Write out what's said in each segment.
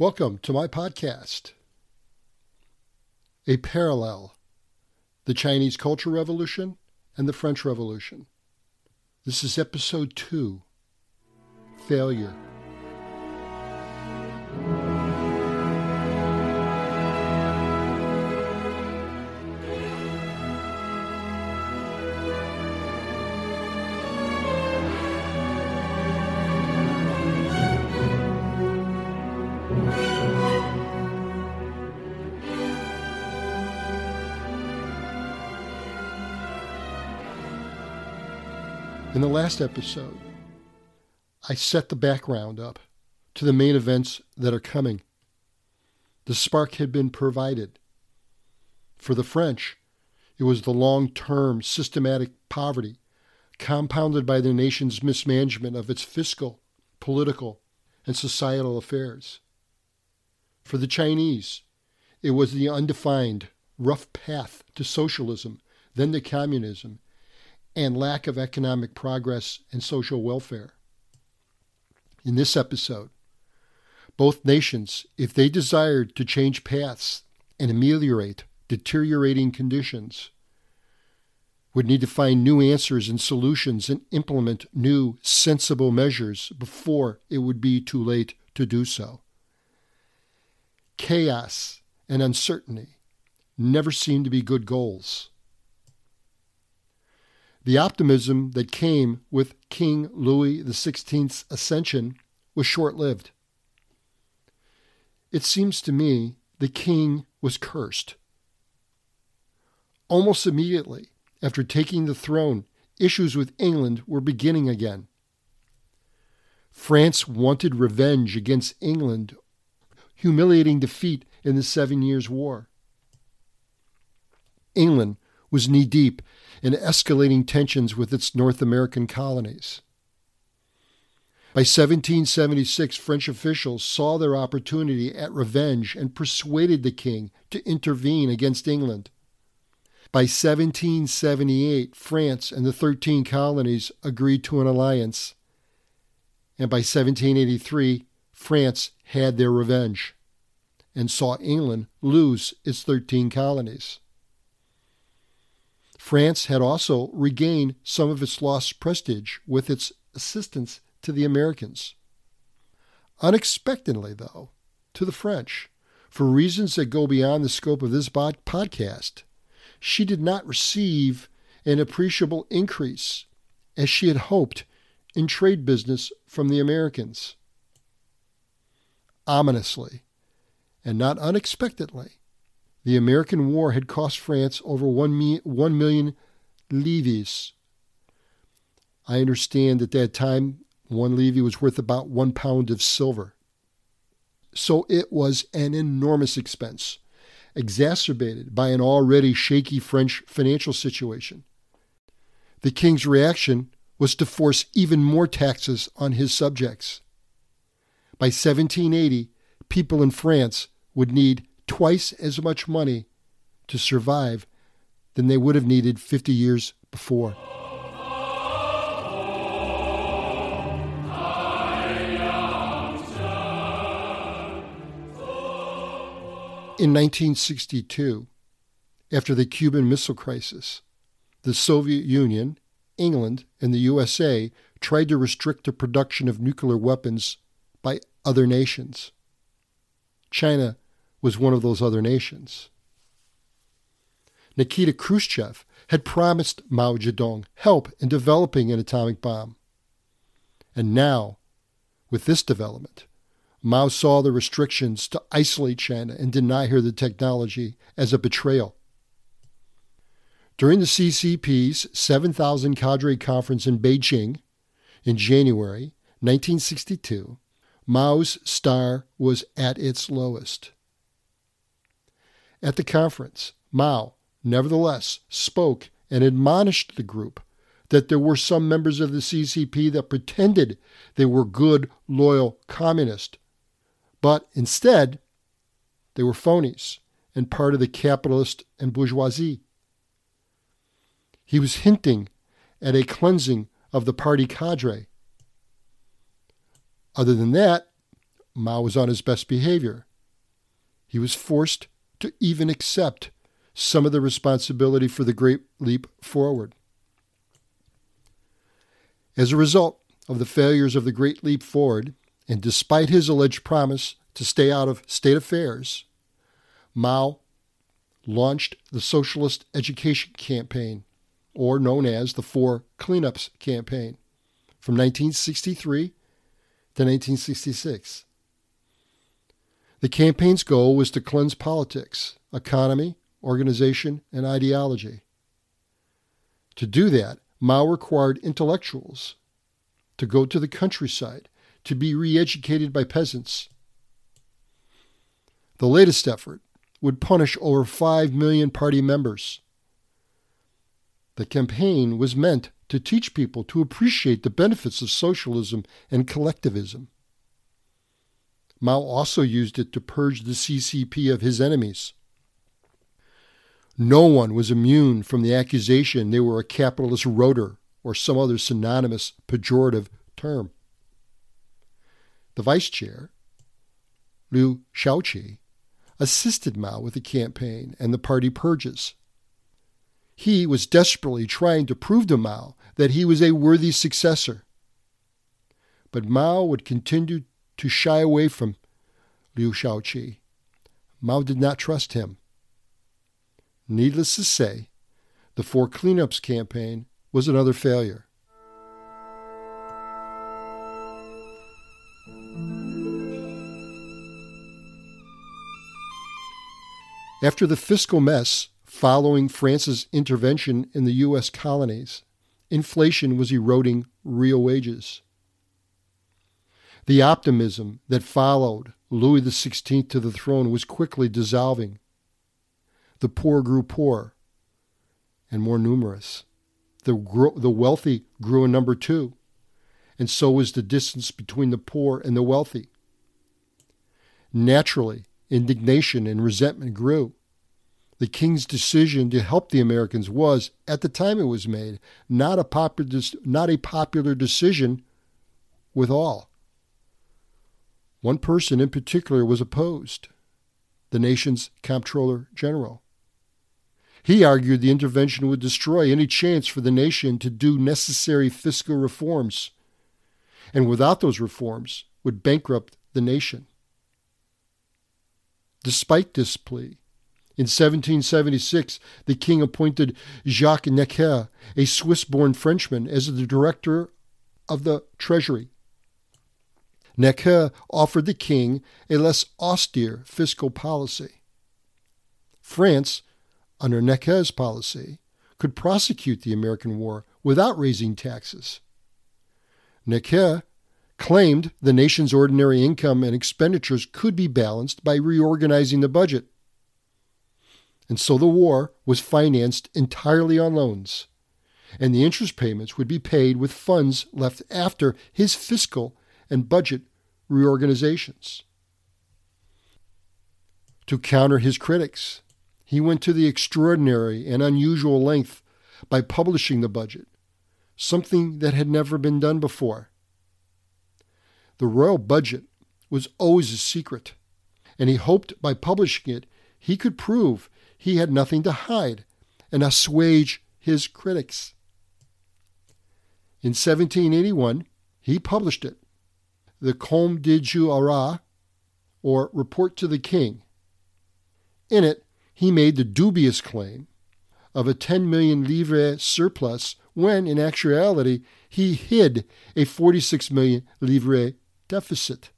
Welcome to my podcast, A Parallel The Chinese Culture Revolution and the French Revolution. This is episode two Failure. In the last episode, I set the background up to the main events that are coming. The spark had been provided. For the French, it was the long term systematic poverty compounded by the nation's mismanagement of its fiscal, political, and societal affairs. For the Chinese, it was the undefined, rough path to socialism, then to communism, and lack of economic progress and social welfare. In this episode, both nations, if they desired to change paths and ameliorate deteriorating conditions, would need to find new answers and solutions and implement new, sensible measures before it would be too late to do so. Chaos and uncertainty never seem to be good goals. The optimism that came with King Louis XVI's ascension was short lived. It seems to me the king was cursed. Almost immediately after taking the throne, issues with England were beginning again. France wanted revenge against England, humiliating defeat in the Seven Years' War. England was knee deep in escalating tensions with its North American colonies. By 1776, French officials saw their opportunity at revenge and persuaded the king to intervene against England. By 1778, France and the Thirteen Colonies agreed to an alliance. And by 1783, France had their revenge and saw England lose its 13 colonies. France had also regained some of its lost prestige with its assistance to the Americans. Unexpectedly, though, to the French, for reasons that go beyond the scope of this podcast, she did not receive an appreciable increase as she had hoped in trade business from the Americans. Ominously, and not unexpectedly, the American War had cost France over one 1 million livres. I understand at that time one livre was worth about one pound of silver. So it was an enormous expense, exacerbated by an already shaky French financial situation. The king's reaction was to force even more taxes on his subjects. By 1780, people in France would need twice as much money to survive than they would have needed 50 years before. In 1962, after the Cuban Missile Crisis, the Soviet Union, England, and the USA tried to restrict the production of nuclear weapons by other nations. China was one of those other nations. Nikita Khrushchev had promised Mao Zedong help in developing an atomic bomb. And now, with this development, Mao saw the restrictions to isolate China and deny her the technology as a betrayal. During the CCP's 7,000 cadre conference in Beijing in January 1962, Mao's star was at its lowest. At the conference, Mao, nevertheless, spoke and admonished the group that there were some members of the CCP that pretended they were good, loyal communists, but instead they were phonies and part of the capitalist and bourgeoisie. He was hinting at a cleansing of the party cadre. Other than that, Mao was on his best behavior. He was forced to even accept some of the responsibility for the Great Leap Forward. As a result of the failures of the Great Leap Forward, and despite his alleged promise to stay out of state affairs, Mao launched the Socialist Education Campaign, or known as the Four Cleanups Campaign, from 1963 to 1966. The campaign's goal was to cleanse politics, economy, organization, and ideology. To do that, Mao required intellectuals to go to the countryside to be re educated by peasants. The latest effort would punish over 5 million party members. The campaign was meant to teach people to appreciate the benefits of socialism and collectivism. Mao also used it to purge the CCP of his enemies. No one was immune from the accusation they were a capitalist roader or some other synonymous pejorative term. The vice chair, Liu Shaoqi, assisted Mao with the campaign and the party purges. He was desperately trying to prove to Mao that he was a worthy successor. But Mao would continue to shy away from Liu Shaoqi. Mao did not trust him. Needless to say, the Four Cleanups campaign was another failure. After the fiscal mess following France's intervention in the U.S. colonies, inflation was eroding real wages. The optimism that followed Louis XVI to the throne was quickly dissolving the poor grew poorer and more numerous. The, the wealthy grew in number two, and so was the distance between the poor and the wealthy. Naturally, indignation and resentment grew. The king's decision to help the Americans was, at the time it was made, not a popular, not a popular decision with all. One person in particular was opposed the nation's comptroller general. He argued the intervention would destroy any chance for the nation to do necessary fiscal reforms, and without those reforms, would bankrupt the nation. Despite this plea, in 1776, the king appointed Jacques Necker, a Swiss born Frenchman, as the director of the treasury. Necker offered the king a less austere fiscal policy. France under Necker's policy, could prosecute the American war without raising taxes. Necker claimed the nation's ordinary income and expenditures could be balanced by reorganizing the budget. And so the war was financed entirely on loans, and the interest payments would be paid with funds left after his fiscal and budget reorganizations. To counter his critics, he went to the extraordinary and unusual length by publishing the budget, something that had never been done before. The royal budget was always a secret, and he hoped by publishing it he could prove he had nothing to hide and assuage his critics. In 1781, he published it, the Compte rendu au roi, or Report to the King. In it, he made the dubious claim of a 10 million livre surplus when, in actuality, he hid a 46 million livre deficit.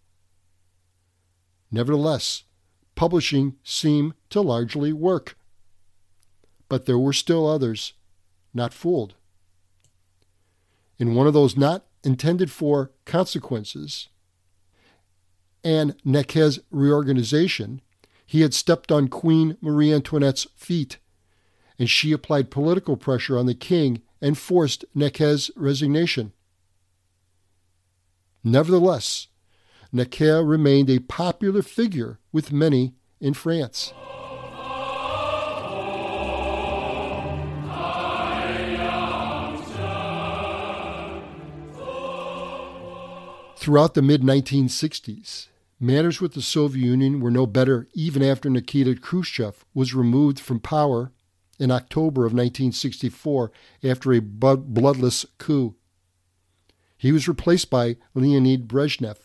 Nevertheless, publishing seemed to largely work. But there were still others not fooled. In one of those not intended for consequences, and Necker's reorganization, he had stepped on Queen Marie Antoinette's feet, and she applied political pressure on the king and forced Necker's resignation. Nevertheless, Necker remained a popular figure with many in France. Throughout the mid 1960s, Matters with the Soviet Union were no better even after Nikita Khrushchev was removed from power in October of 1964 after a bloodless coup. He was replaced by Leonid Brezhnev.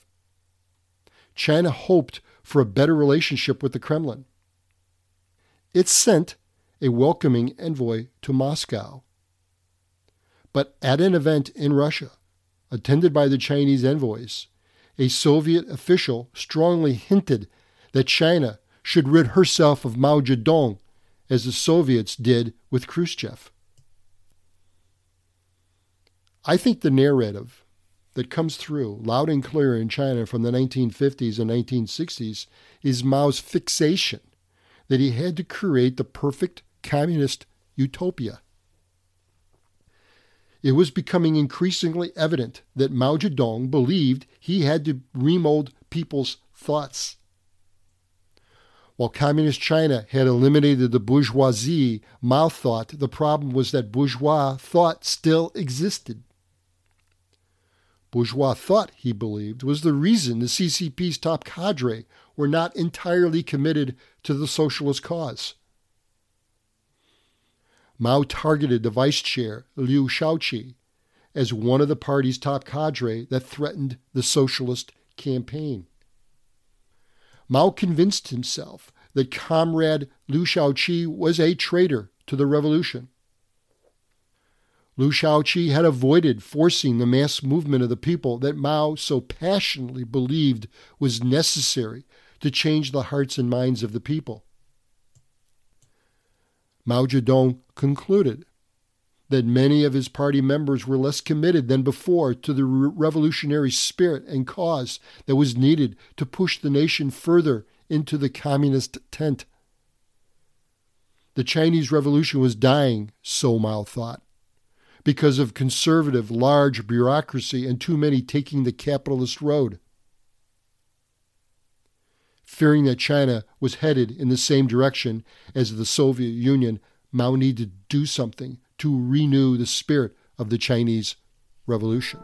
China hoped for a better relationship with the Kremlin. It sent a welcoming envoy to Moscow. But at an event in Russia, attended by the Chinese envoys, a Soviet official strongly hinted that China should rid herself of Mao Zedong as the Soviets did with Khrushchev. I think the narrative that comes through loud and clear in China from the 1950s and 1960s is Mao's fixation that he had to create the perfect communist utopia. It was becoming increasingly evident that Mao Zedong believed he had to remold people's thoughts. While Communist China had eliminated the bourgeoisie, Mao thought the problem was that bourgeois thought still existed. Bourgeois thought, he believed, was the reason the CCP's top cadre were not entirely committed to the socialist cause. Mao targeted the vice chair, Liu Shaoqi, as one of the party's top cadre that threatened the socialist campaign. Mao convinced himself that comrade Liu Shaoqi was a traitor to the revolution. Liu Shaoqi had avoided forcing the mass movement of the people that Mao so passionately believed was necessary to change the hearts and minds of the people. Mao Zedong concluded that many of his party members were less committed than before to the revolutionary spirit and cause that was needed to push the nation further into the communist tent. The Chinese Revolution was dying, so Mao thought, because of conservative, large bureaucracy and too many taking the capitalist road fearing that China was headed in the same direction as the Soviet Union, Mao needed to do something to renew the spirit of the Chinese Revolution.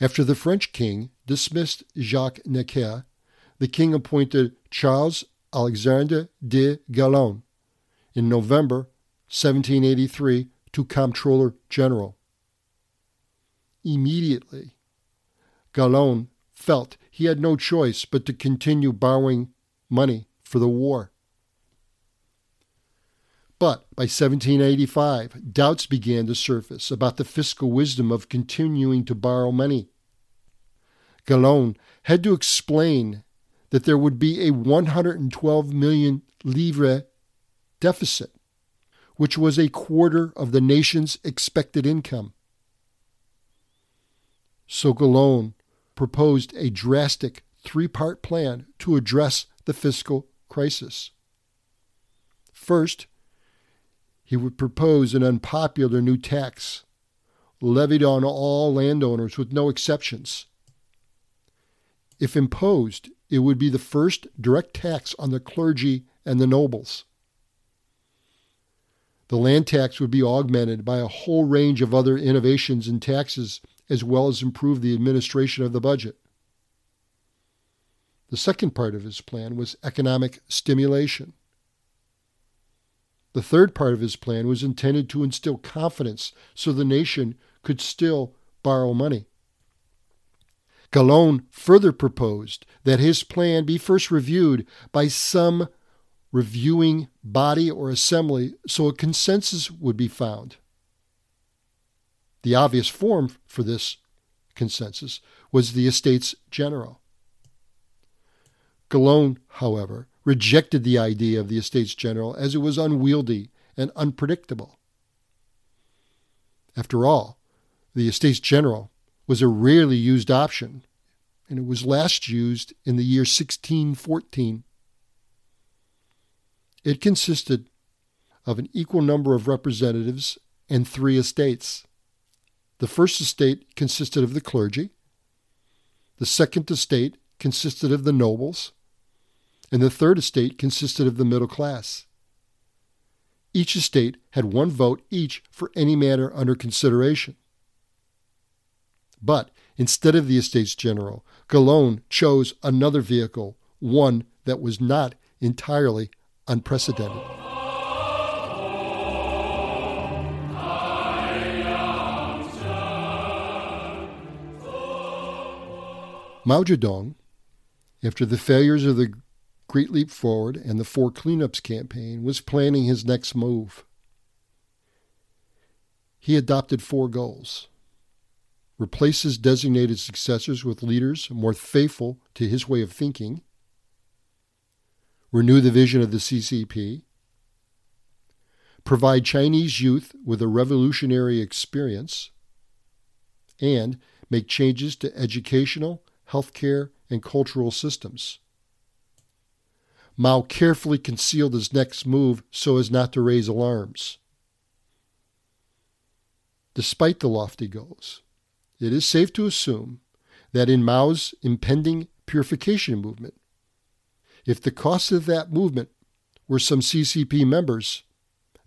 After the French king dismissed Jacques Necker, the king appointed Charles Alexandre de Calonne in November 1783 to Comptroller General. Immediately, Calonne felt he had no choice but to continue borrowing money for the war. But by 1785, doubts began to surface about the fiscal wisdom of continuing to borrow money. Calonne had to explain that there would be a 112 million livre deficit which was a quarter of the nation's expected income. So Calonne proposed a drastic three part plan to address the fiscal crisis. First, he would propose an unpopular new tax levied on all landowners with no exceptions. If imposed, it would be the first direct tax on the clergy and the nobles the land tax would be augmented by a whole range of other innovations in taxes, as well as improve the administration of the budget. The second part of his plan was economic stimulation. The third part of his plan was intended to instill confidence so the nation could still borrow money. Calonne further proposed that his plan be first reviewed by some reviewing body or assembly so a consensus would be found. The obvious form for this consensus was the Estates General. Calonne, however, rejected the idea of the Estates General as it was unwieldy and unpredictable. After all, the Estates General was a rarely used option, and it was last used in the year 1614 it consisted of an equal number of representatives and three estates. The first estate consisted of the clergy, the second estate consisted of the nobles, and the third estate consisted of the middle class. each estate had one vote each for any matter under consideration. But instead of the Estates General, Calonne chose another vehicle, one that was not entirely unprecedented. Mao Zedong, after the failures of the Great Leap Forward and the Four Cleanups campaign, was planning his next move. He adopted four goals replace his designated successors with leaders more faithful to his way of thinking, renew the vision of the CCP, provide Chinese youth with a revolutionary experience, and make changes to educational, healthcare, and cultural systems. Mao carefully concealed his next move so as not to raise alarms. Despite the lofty goals, it is safe to assume that in Mao's impending purification movement, if the cost of that movement were some CCP members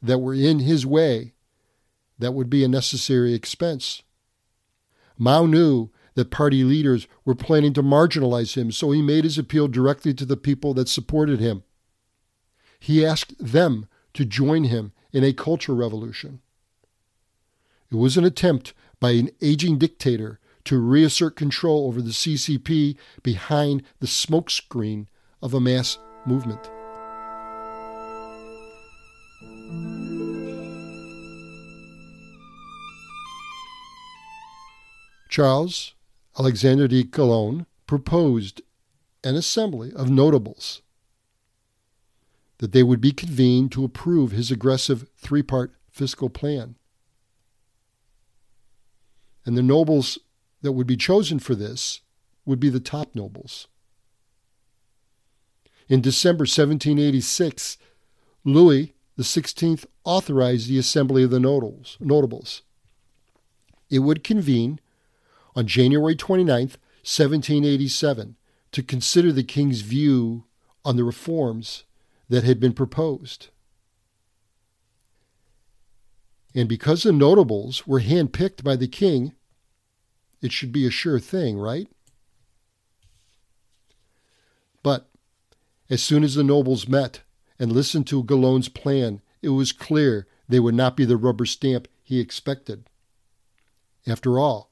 that were in his way, that would be a necessary expense. Mao knew that party leaders were planning to marginalize him, so he made his appeal directly to the people that supported him. He asked them to join him in a culture revolution. It was an attempt by an aging dictator to reassert control over the CCP behind the smokescreen of a mass movement. Charles Alexander de Calonne proposed an assembly of notables that they would be convened to approve his aggressive three part fiscal plan. And the nobles that would be chosen for this would be the top nobles. In December 1786, Louis XVI authorized the assembly of the notables. It would convene on January 29, 1787, to consider the king's view on the reforms that had been proposed. And because the notables were handpicked by the king, it should be a sure thing, right? But as soon as the nobles met and listened to Calonne's plan, it was clear they would not be the rubber stamp he expected. After all,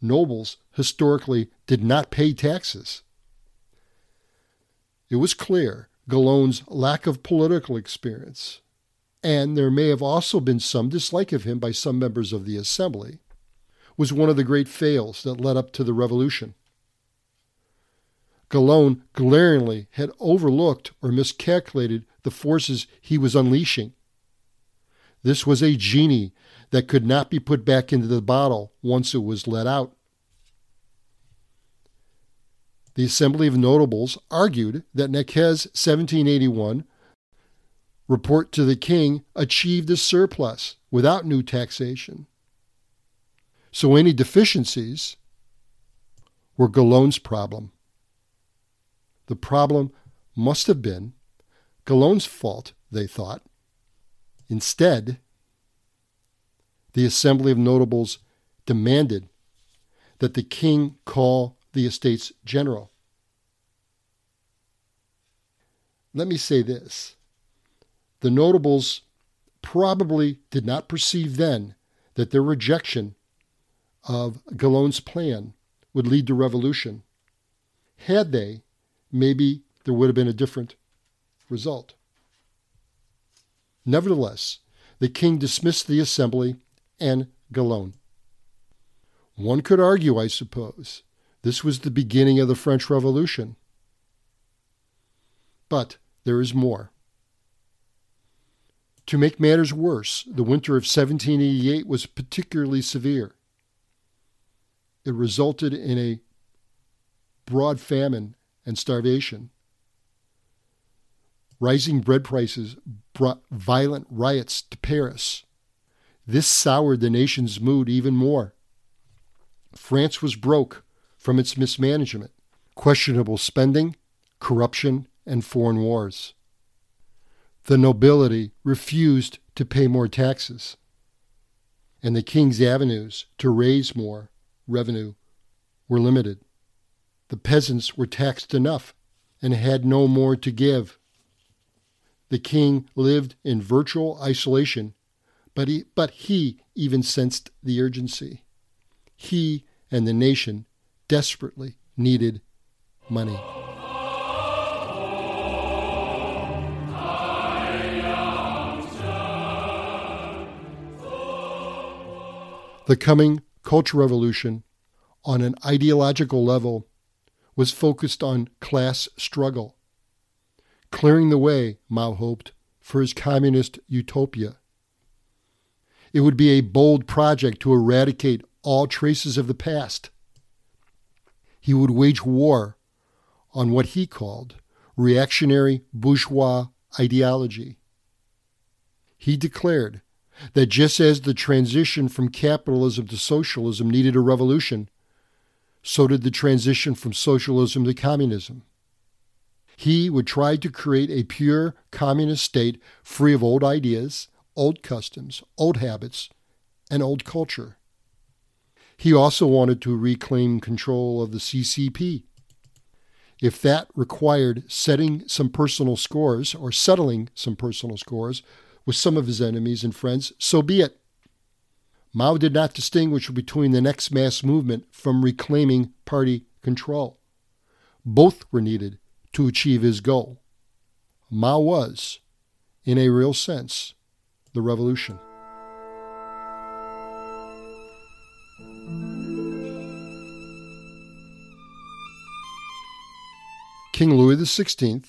nobles historically did not pay taxes. It was clear Calonne's lack of political experience, and there may have also been some dislike of him by some members of the assembly, was one of the great fails that led up to the revolution. Calonne glaringly had overlooked or miscalculated the forces he was unleashing. This was a genie that could not be put back into the bottle once it was let out. The Assembly of Notables argued that Necker's 1781 report to the king achieved a surplus without new taxation. So any deficiencies were Calonne's problem. The problem must have been Calonne's fault, they thought. Instead, the Assembly of Notables demanded that the king call the Estates General. Let me say this the notables probably did not perceive then that their rejection of Calonne's plan would lead to revolution. Had they, maybe there would have been a different result. Nevertheless, the king dismissed the assembly and Calonne. One could argue, I suppose, this was the beginning of the French Revolution. But there is more. To make matters worse, the winter of 1788 was particularly severe. It resulted in a broad famine and starvation. Rising bread prices brought violent riots to Paris. This soured the nation's mood even more. France was broke from its mismanagement, questionable spending, corruption, and foreign wars. The nobility refused to pay more taxes, and the king's avenues to raise more revenue were limited. The peasants were taxed enough and had no more to give. The king lived in virtual isolation, but he, but he even sensed the urgency. He and the nation desperately needed money. The coming Cultural Revolution, on an ideological level, was focused on class struggle, clearing the way, Mao hoped, for his communist utopia. It would be a bold project to eradicate all traces of the past. He would wage war on what he called reactionary bourgeois ideology. He declared that just as the transition from capitalism to socialism needed a revolution, so did the transition from socialism to communism. He would try to create a pure communist state free of old ideas, old customs, old habits, and old culture. He also wanted to reclaim control of the CCP. If that required setting some personal scores or settling some personal scores with some of his enemies and friends, so be it. Mao did not distinguish between the next mass movement from reclaiming party control. Both were needed to achieve his goal. Mao was, in a real sense, the revolution. King Louis XVI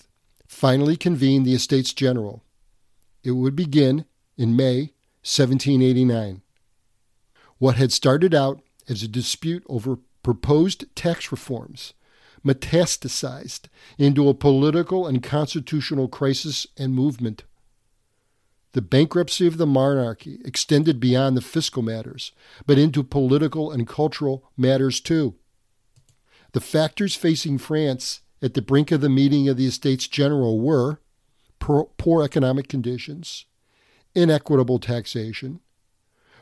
finally convened the Estates General it would begin in May 1789. What had started out as a dispute over proposed tax reforms metastasized into a political and constitutional crisis and movement. The bankruptcy of the monarchy extended beyond the fiscal matters, but into political and cultural matters too. The factors facing France at the brink of the meeting of the Estates General were poor, economic conditions, inequitable taxation,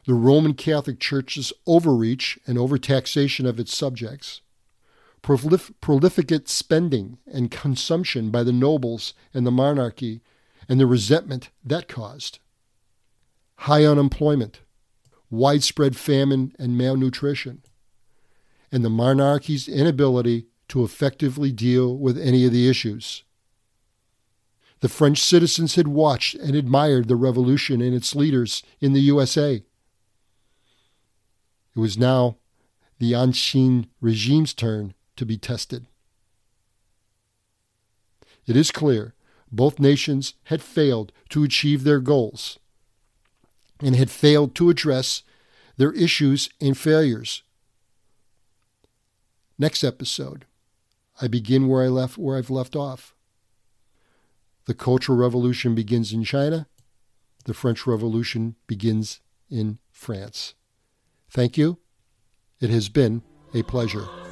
the Roman Catholic Church's overreach and overtaxation of its subjects, prolif- prolificate spending and consumption by the nobles and the monarchy, and the resentment that caused, high unemployment, widespread famine and malnutrition, and the monarchy's inability to effectively deal with any of the issues. The French citizens had watched and admired the revolution and its leaders in the USA. It was now the Ancien regime's turn to be tested. It is clear both nations had failed to achieve their goals and had failed to address their issues and failures. Next episode, I begin where I left where I've left off. The Cultural Revolution begins in China. The French Revolution begins in France. Thank you. It has been a pleasure.